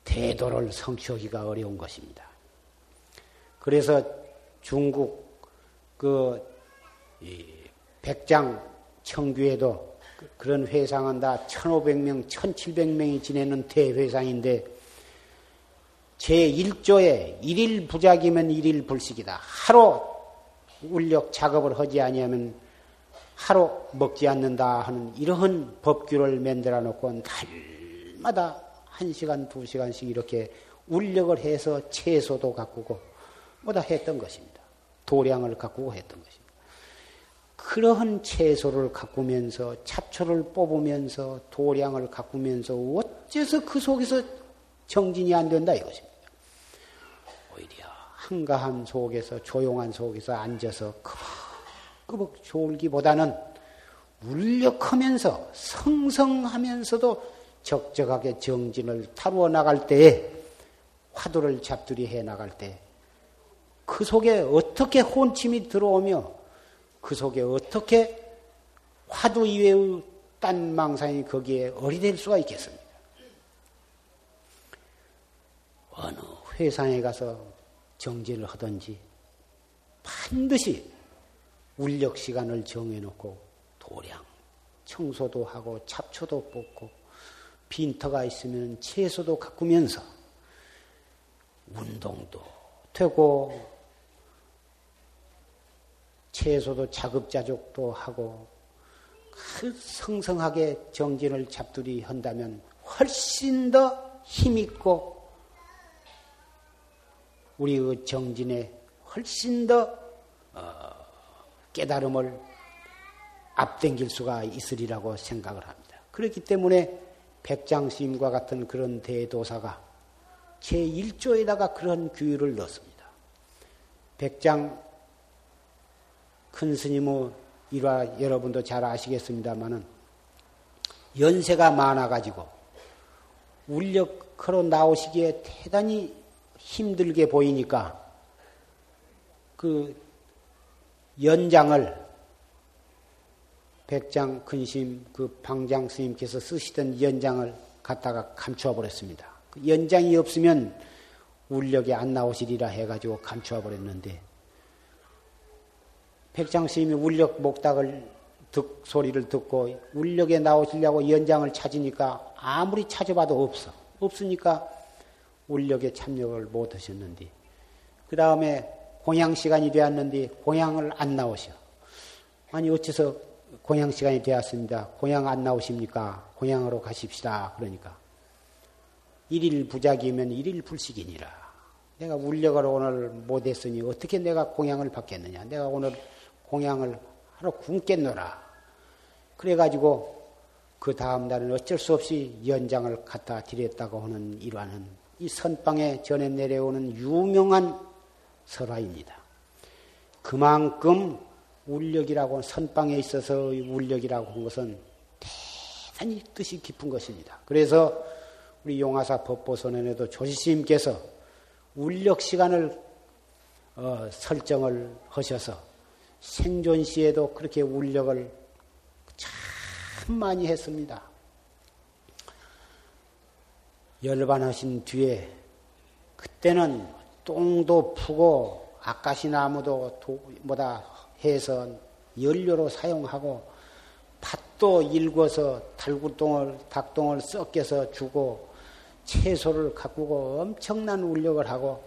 대도를 성취하기가 어려운 것입니다. 그래서 중국 그 백장 청규에도 그런 회상은 다 1500명, 1700명이 지내는 대회상인데 제1조에 일일 부작이면 일일 불식이다. 하루 울력 작업을 하지 아니하면 하루 먹지 않는다 하는 이러한 법규를 만들어 놓고 날마다 한 시간, 두 시간씩 이렇게 울력을 해서 채소도 가꾸고 뭐다 했던 것입니다. 도량을 가꾸고 했던 것입니다. 그러한 채소를 가꾸면서 잡초를 뽑으면서 도량을 가꾸면서 어째서 그 속에서 정진이 안 된다 이것입니다. 오히려 한가한 속에서 조용한 속에서 앉아서 끄벅끄벅 졸기보다는 울력하면서 성성하면서도 적적하게 정진을 타루어 나갈 때에 화두를 잡들이 해 나갈 때 그 속에 어떻게 혼침이 들어오며 그 속에 어떻게 화두 이외의 딴 망상이 거기에 어리될 수가 있겠습니까? 어느 회상에 가서 정진을 하든지 반드시 울력 시간을 정해놓고 도량, 청소도 하고 잡초도 뽑고 빈터가 있으면 채소도 가꾸면서 운동도 되고 채소도 자급자족도 하고 그 성성하게 정진을 잡두리 한다면 훨씬 더 힘있고 우리의 정진에 훨씬 더 어, 깨달음을 앞당길 수가 있으리라고 생각을 합니다. 그렇기 때문에 백장스님과 같은 그런 대도사가 제1조에다가 그런 규율을 넣었습니다. 백장 큰 스님의 일화 여러분도 잘 아시겠습니다만은 연세가 많아가지고 울력으로 나오시기에 대단히 힘들게 보이니까 그 연장을 백장 근심 그 방장 스님께서 쓰시던 연장을 갖다가 감추어 버렸습니다. 그 연장이 없으면 울력이 안 나오시리라 해가지고 감추어 버렸는데 백장 스님이 울력 목닥을 듣, 소리를 듣고 울력에 나오시려고 연장을 찾으니까 아무리 찾아봐도 없어. 없으니까 울력에 참여를 못 하셨는데, 그 다음에 공양 시간이 되었는데, 공양을 안 나오셔. 아니, 어째서 공양 시간이 되었습니다. 공양 안 나오십니까? 공양으로 가십시다. 그러니까. 일일 부작이면 일일 불식이니라. 내가 울력을 오늘 못했으니 어떻게 내가 공양을 받겠느냐. 내가 오늘 공양을 하러 굶겠노라. 그래가지고 그 다음 날은 어쩔 수 없이 연장을 갖다 드렸다고 하는 일화는 이 선방에 전해 내려오는 유명한 설화입니다. 그만큼 울력이라고 선방에 있어서 울력이라고 한 것은 대단히 뜻이 깊은 것입니다. 그래서 우리 용화사 법보선언에도 조지스님께서 울력 시간을 어, 설정을 하셔서 생존 시에도 그렇게 울력을 참 많이 했습니다. 열반하신 뒤에 그때는 똥도 푸고 아까시 나무도 뭐다 해서 연료로 사용하고 밭도 일궈서 달구똥을 닭똥을 썩겨서 주고 채소를 가꾸고 엄청난 울력을 하고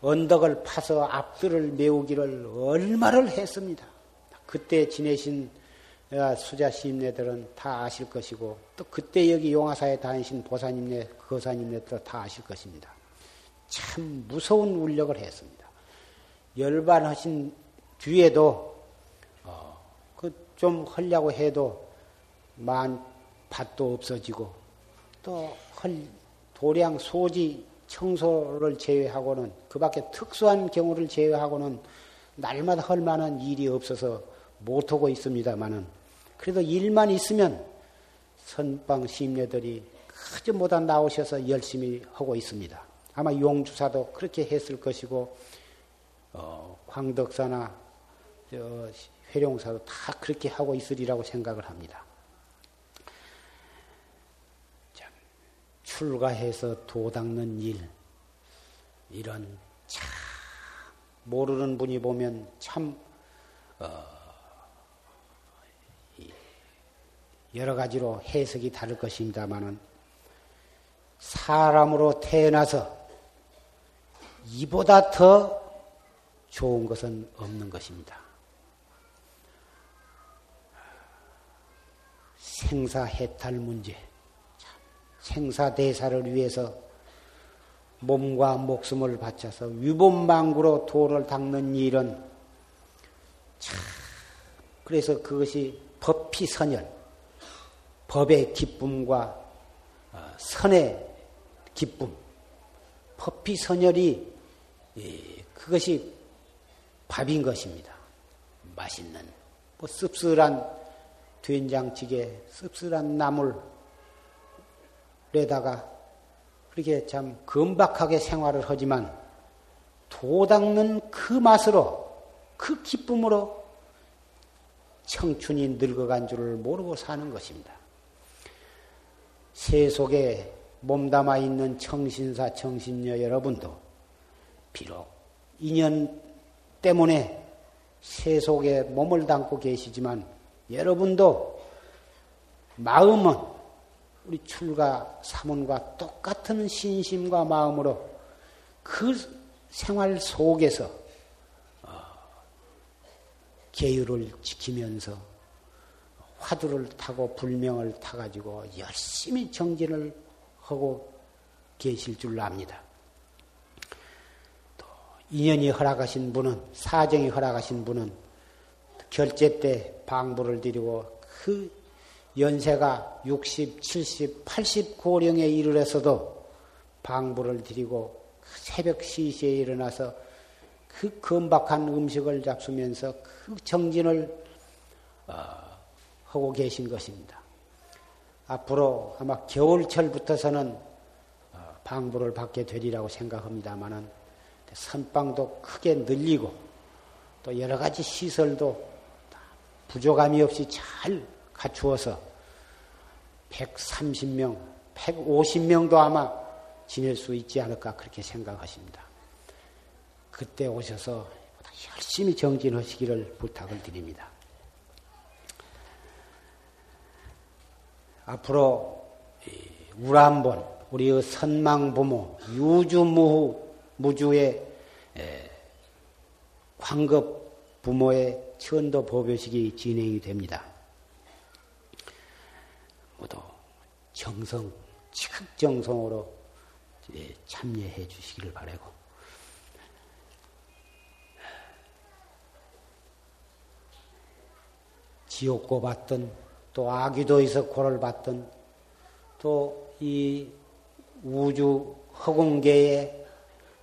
언덕을 파서 앞들을 메우기를 얼마를 했습니다. 그때 지내신 수자 시인네들은 다 아실 것이고 또 그때 여기 용화사에 다니신 보사님네, 거사님네도 다 아실 것입니다. 참 무서운 울력을 했습니다. 열반하신 뒤에도 어, 그좀 하려고 해도 만 밭도 없어지고 또 헐, 도량 소지 청소를 제외하고는 그 밖에 특수한 경우를 제외하고는 날마다 할 만한 일이 없어서 못하고 있습니다만은 그래도 일만 있으면 선방 심녀들이 크지 못한 나오셔서 열심히 하고 있습니다. 아마 용주사도 그렇게 했을 것이고 어, 광덕사나 회룡사도 다 그렇게 하고 있으리라고 생각을 합니다. 출가해서 도 닦는 일, 이런 참, 모르는 분이 보면 참, 어, 여러 가지로 해석이 다를 것입니다만은, 사람으로 태어나서 이보다 더 좋은 것은 없는 것입니다. 생사해탈 문제, 생사대사를 위해서 몸과 목숨을 바쳐서 위본망구로 도를 닦는 일은 참 그래서 그것이 법피선열 법의 기쁨과 어, 선의 기쁨 법피선열이 그것이 밥인 것입니다. 맛있는 뭐 씁쓸한 된장찌개, 씁쓸한 나물 에다가 그렇게 참 금박하게 생활을 하지만 도 닦는 그 맛으로 그 기쁨으로 청춘이 늙어간 줄을 모르고 사는 것입니다. 세속에 몸담아 있는 청신사 청신녀 여러분도 비록 인연 때문에 세속에 몸을 담고 계시지만 여러분도 마음은 우리 출가 사문과 똑같은 신심과 마음으로 그 생활 속에서 어, 계율을 지키면서 화두를 타고 불명을 타가지고 열심히 정진을 하고 계실 줄 압니다. 또 인연이 허락하신 분은 사정이 허락하신 분은 결제 때 방부를 드리고 그 연세가 60, 70, 80 고령에 이르러서도 방부를 드리고 새벽 시시에 일어나서 그 건박한 음식을 잡수면서 그 정진을 어, 하고 계신 것입니다. 앞으로 아마 겨울철부터서는 어, 방부를 받게 되리라고 생각합니다만은 선방도 크게 늘리고 또 여러 가지 시설도 부족함이 없이 잘 갖추어서 130명, 150명도 아마 지낼 수 있지 않을까 그렇게 생각하십니다. 그때 오셔서 열심히 정진하시기를 부탁을 드립니다. 앞으로 우람본 우리의 선망 부모 유주무후 무주의 황급 부모의 천도 보배식이 진행이 됩니다. 모두 정성, 지극정성으로 참여해 주시기를 바라고. 지옥고 받던 또 아기도에서 고를 받던 또 이 우주 허공계에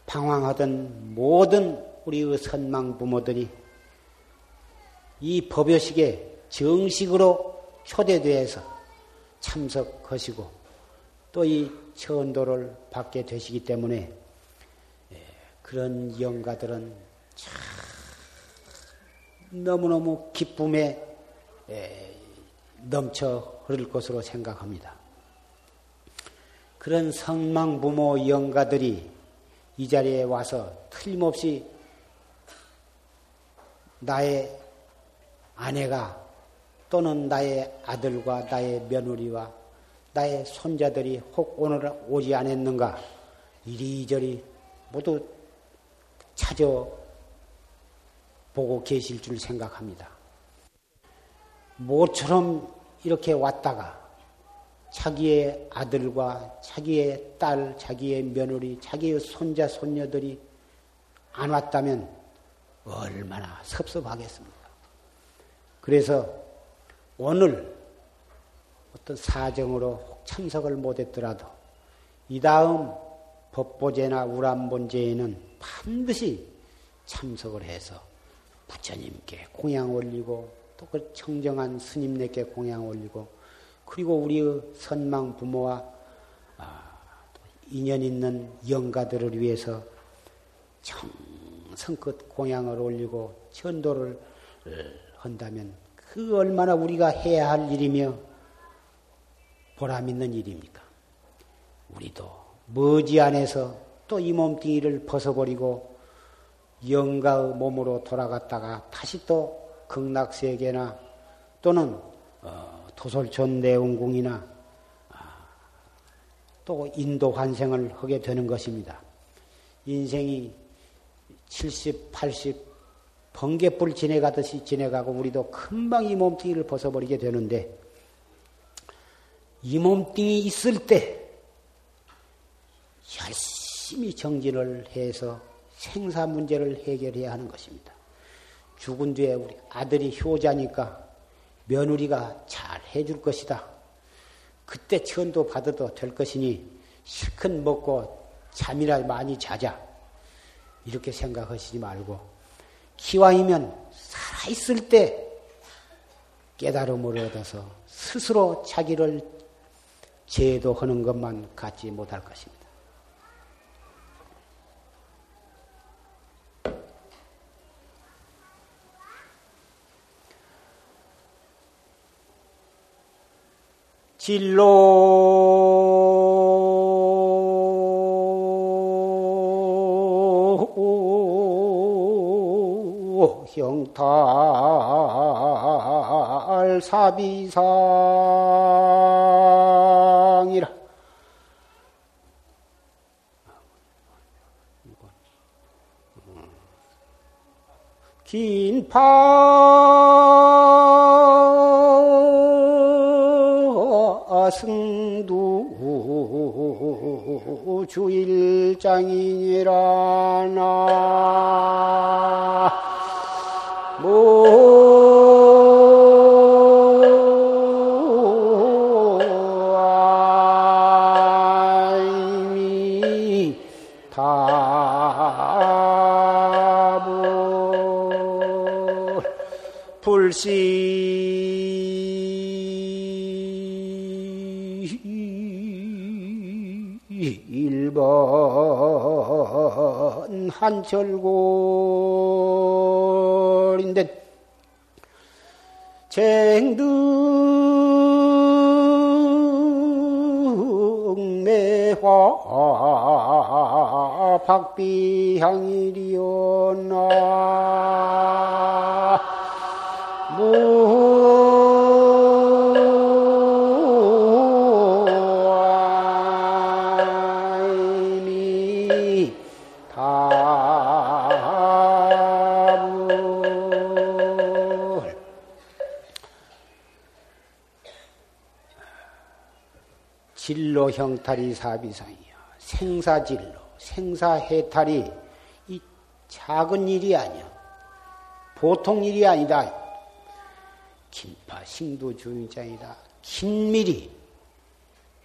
방황하던 모든 우리의 선망 부모들이 이 법요식에 정식으로 초대되어서 참석하시고 또 이 천도를 받게 되시기 때문에 예, 그런 영가들은 참 너무너무 기쁨에 예, 넘쳐 흐를 것으로 생각합니다. 그런 성망 부모 영가들이 이 자리에 와서 틀림없이 나의 아내가 또는 나의 아들과 나의 며느리와 나의 손자들이 혹 오늘 오지 않았는가 이리저리 모두 찾아보고 계실 줄 생각합니다. 모처럼 이렇게 왔다가 자기의 아들과 자기의 딸, 자기의 며느리, 자기의 손자, 손녀들이 안 왔다면 얼마나 섭섭하겠습니까? 그래서 오늘 어떤 사정으로 참석을 못했더라도 이 다음 법보제나 우람본제에는 반드시 참석을 해서 부처님께 공양 올리고 또 그 청정한 스님네께 공양 올리고 그리고 우리의 선망 부모와 아, 인연 있는 영가들을 위해서 정성껏 공양을 올리고 전도를 한다면 그 얼마나 우리가 해야 할 일이며 보람 있는 일입니까? 우리도 머지 안에서 또 이 몸뚱이를 벗어버리고 영가의 몸으로 돌아갔다가 다시 또 극락세계나 또는 어, 토솔촌 내원궁이나 아, 또 인도 환생을 하게 되는 것입니다. 인생이 70, 80 번개불 지내가듯이 지내가고 우리도 금방 이 몸뚱이를 벗어버리게 되는데 이 몸뚱이 있을 때 열심히 정진을 해서 생사 문제를 해결해야 하는 것입니다. 죽은 뒤에 우리 아들이 효자니까 며느리가 잘 해줄 것이다. 그때 천도 받아도 될 것이니 실컷 먹고 잠이나 많이 자자. 이렇게 생각하시지 말고 기왕이면 살아있을 때 깨달음을 얻어서 스스로 자기를 제도하는 것만 갖지 못할 것입니다. 진로 형탈 사비상이라. 긴파 승두 주일장이니라 나 한철골인데 쟁등매화 박비향이리오나 진로 형탈이 사비상이야. 생사진로, 생사해탈이 이 작은 일이 아니야. 보통 일이 아니다. 긴파 신도 주인장이다. 긴밀히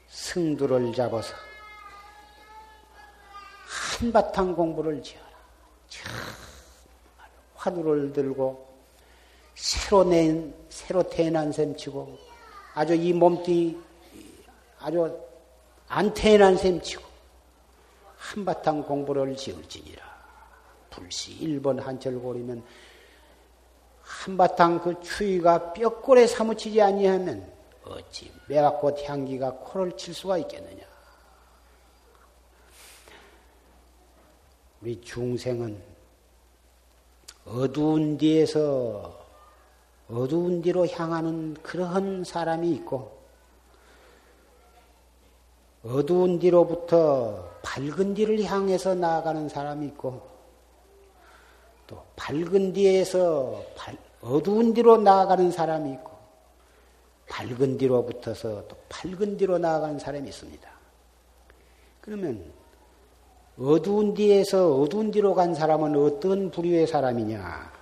승두를 잡아서 한바탕 공부를 지어라. 화두를 들고 새로 낸 새로 태어난 셈 치고 아주 이 몸띠 아주 안 태어난 셈 치고 한바탕 공부를 지을지니라. 불시 일본 한철 고리면 한바탕 그 추위가 뼈골에 사무치지 아니하면 어찌 매화꽃 향기가 코를 칠 수가 있겠느냐. 우리 중생은 어두운 뒤에서 어두운 뒤로 향하는 그러한 사람이 있고 어두운 뒤로부터 밝은 뒤를 향해서 나아가는 사람이 있고 또 밝은 뒤에서 어두운 뒤로 나아가는 사람이 있고 밝은 뒤로 붙어서 또 밝은 뒤로 나아가는 사람이 있습니다. 그러면 어두운 뒤에서 어두운 뒤로 간 사람은 어떤 부류의 사람이냐?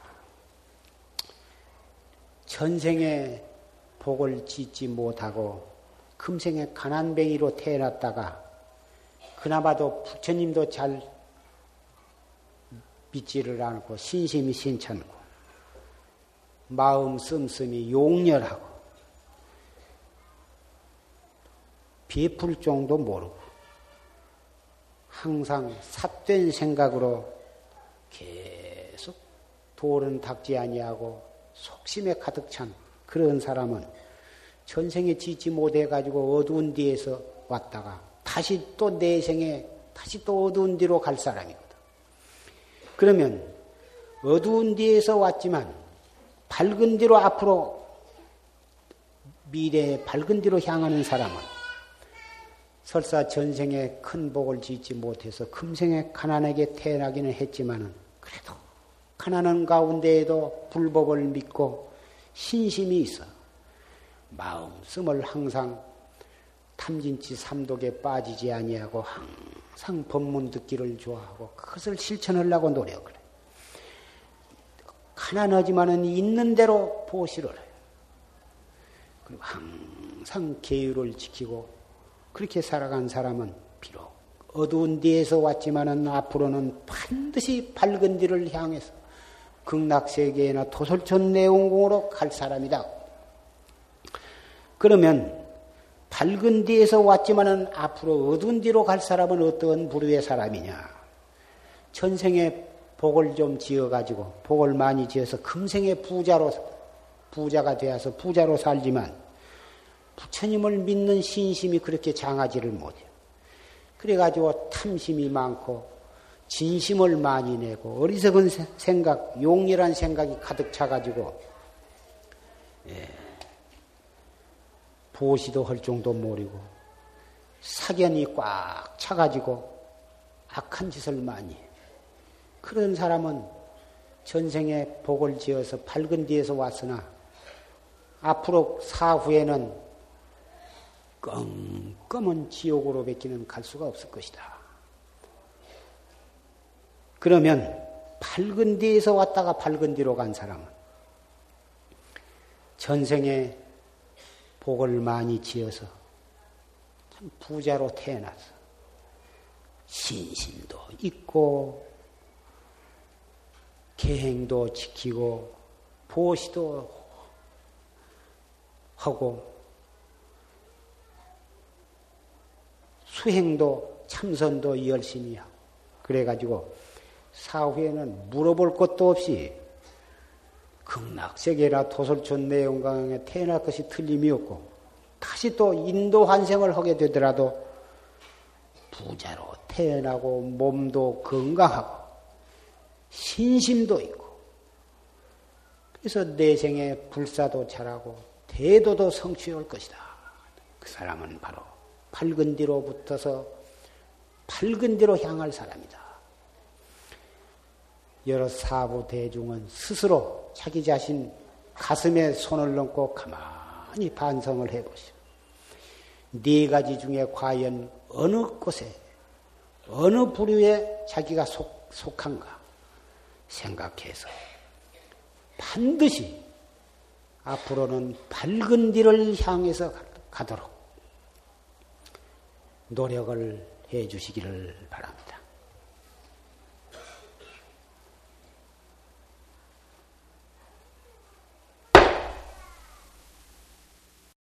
전생에 복을 짓지 못하고 금생에 가난뱅이로 태어났다가 그나마도 부처님도 잘 믿지를 않고 신심이 신천고 마음 씀씀이 용렬하고 베풀 정도 모르고 항상 삿된 생각으로 계속 돌은 닦지 아니하고 속심에 가득 찬 그런 사람은 전생에 짓지 못해 가지고 어두운 뒤에서 왔다가 다시 또 내생에 다시 또 어두운 뒤로 갈 사람이거든. 그러면 어두운 뒤에서 왔지만 밝은 뒤로 앞으로 미래의 밝은 뒤로 향하는 사람은 설사 전생에 큰 복을 짓지 못해서 금생에 가난하게 태어나기는 했지만은 그래도 가난한 가운데에도 불법을 믿고 신심이 있어 마음씀을 항상 탐진치 삼독에 빠지지 아니하고 항상 법문 듣기를 좋아하고 그것을 실천하려고 노력을 해. 가난하지만은 있는 대로 보시를 해요. 그리고 항상 계율을 지키고 그렇게 살아간 사람은 비록 어두운 뒤에서 왔지만은 앞으로는 반드시 밝은 뒤를 향해서 극락세계나 도솔천 내원공으로 갈 사람이다. 그러면 밝은 뒤에서 왔지만은 앞으로 어두운 뒤로 갈 사람은 어떤 부류의 사람이냐? 전생에 복을 좀 지어가지고 복을 많이 지어서 금생에 부자로 부자가 되어서 부자로 살지만 부처님을 믿는 신심이 그렇게 장하지를 못해요. 그래가지고 탐심이 많고 진심을 많이 내고 어리석은 생각, 용렬한 생각이 가득 차가지고 예, 보시도 할 정도 모르고 사견이 꽉 차가지고 악한 짓을 많이 해. 그런 사람은 전생에 복을 지어서 밝은 뒤에서 왔으나 앞으로 사후에는 껌껌은 지옥으로 뱉기는 갈 수가 없을 것이다. 그러면 밝은 뒤에서 왔다가 밝은 뒤로 간 사람은 전생에 복을 많이 지어서 참 부자로 태어나서 신심도 있고 계행도 지키고 보시도 하고 수행도 참선도 열심히 하고 그래가지고 사후에는 물어볼 것도 없이 극락세계나 도솔촌 내용강에 태어날 것이 틀림이 없고 다시 또 인도 환생을 하게 되더라도 부자로 태어나고 몸도 건강하고 신심도 있고 그래서 내생에 불사도 잘하고 대도도 성취할 것이다. 그 사람은 바로 밝은 뒤로 붙어서 밝은 뒤로 향할 사람이다. 여러 사부 대중은 스스로 자기 자신 가슴에 손을 넣고 가만히 반성을 해보시오. 네 가지 중에 과연 어느 곳에 어느 부류에 자기가 속, 속한가 생각해서 반드시 앞으로는 밝은 길을 향해서 가도록 노력을 해 주시기를 바랍니다.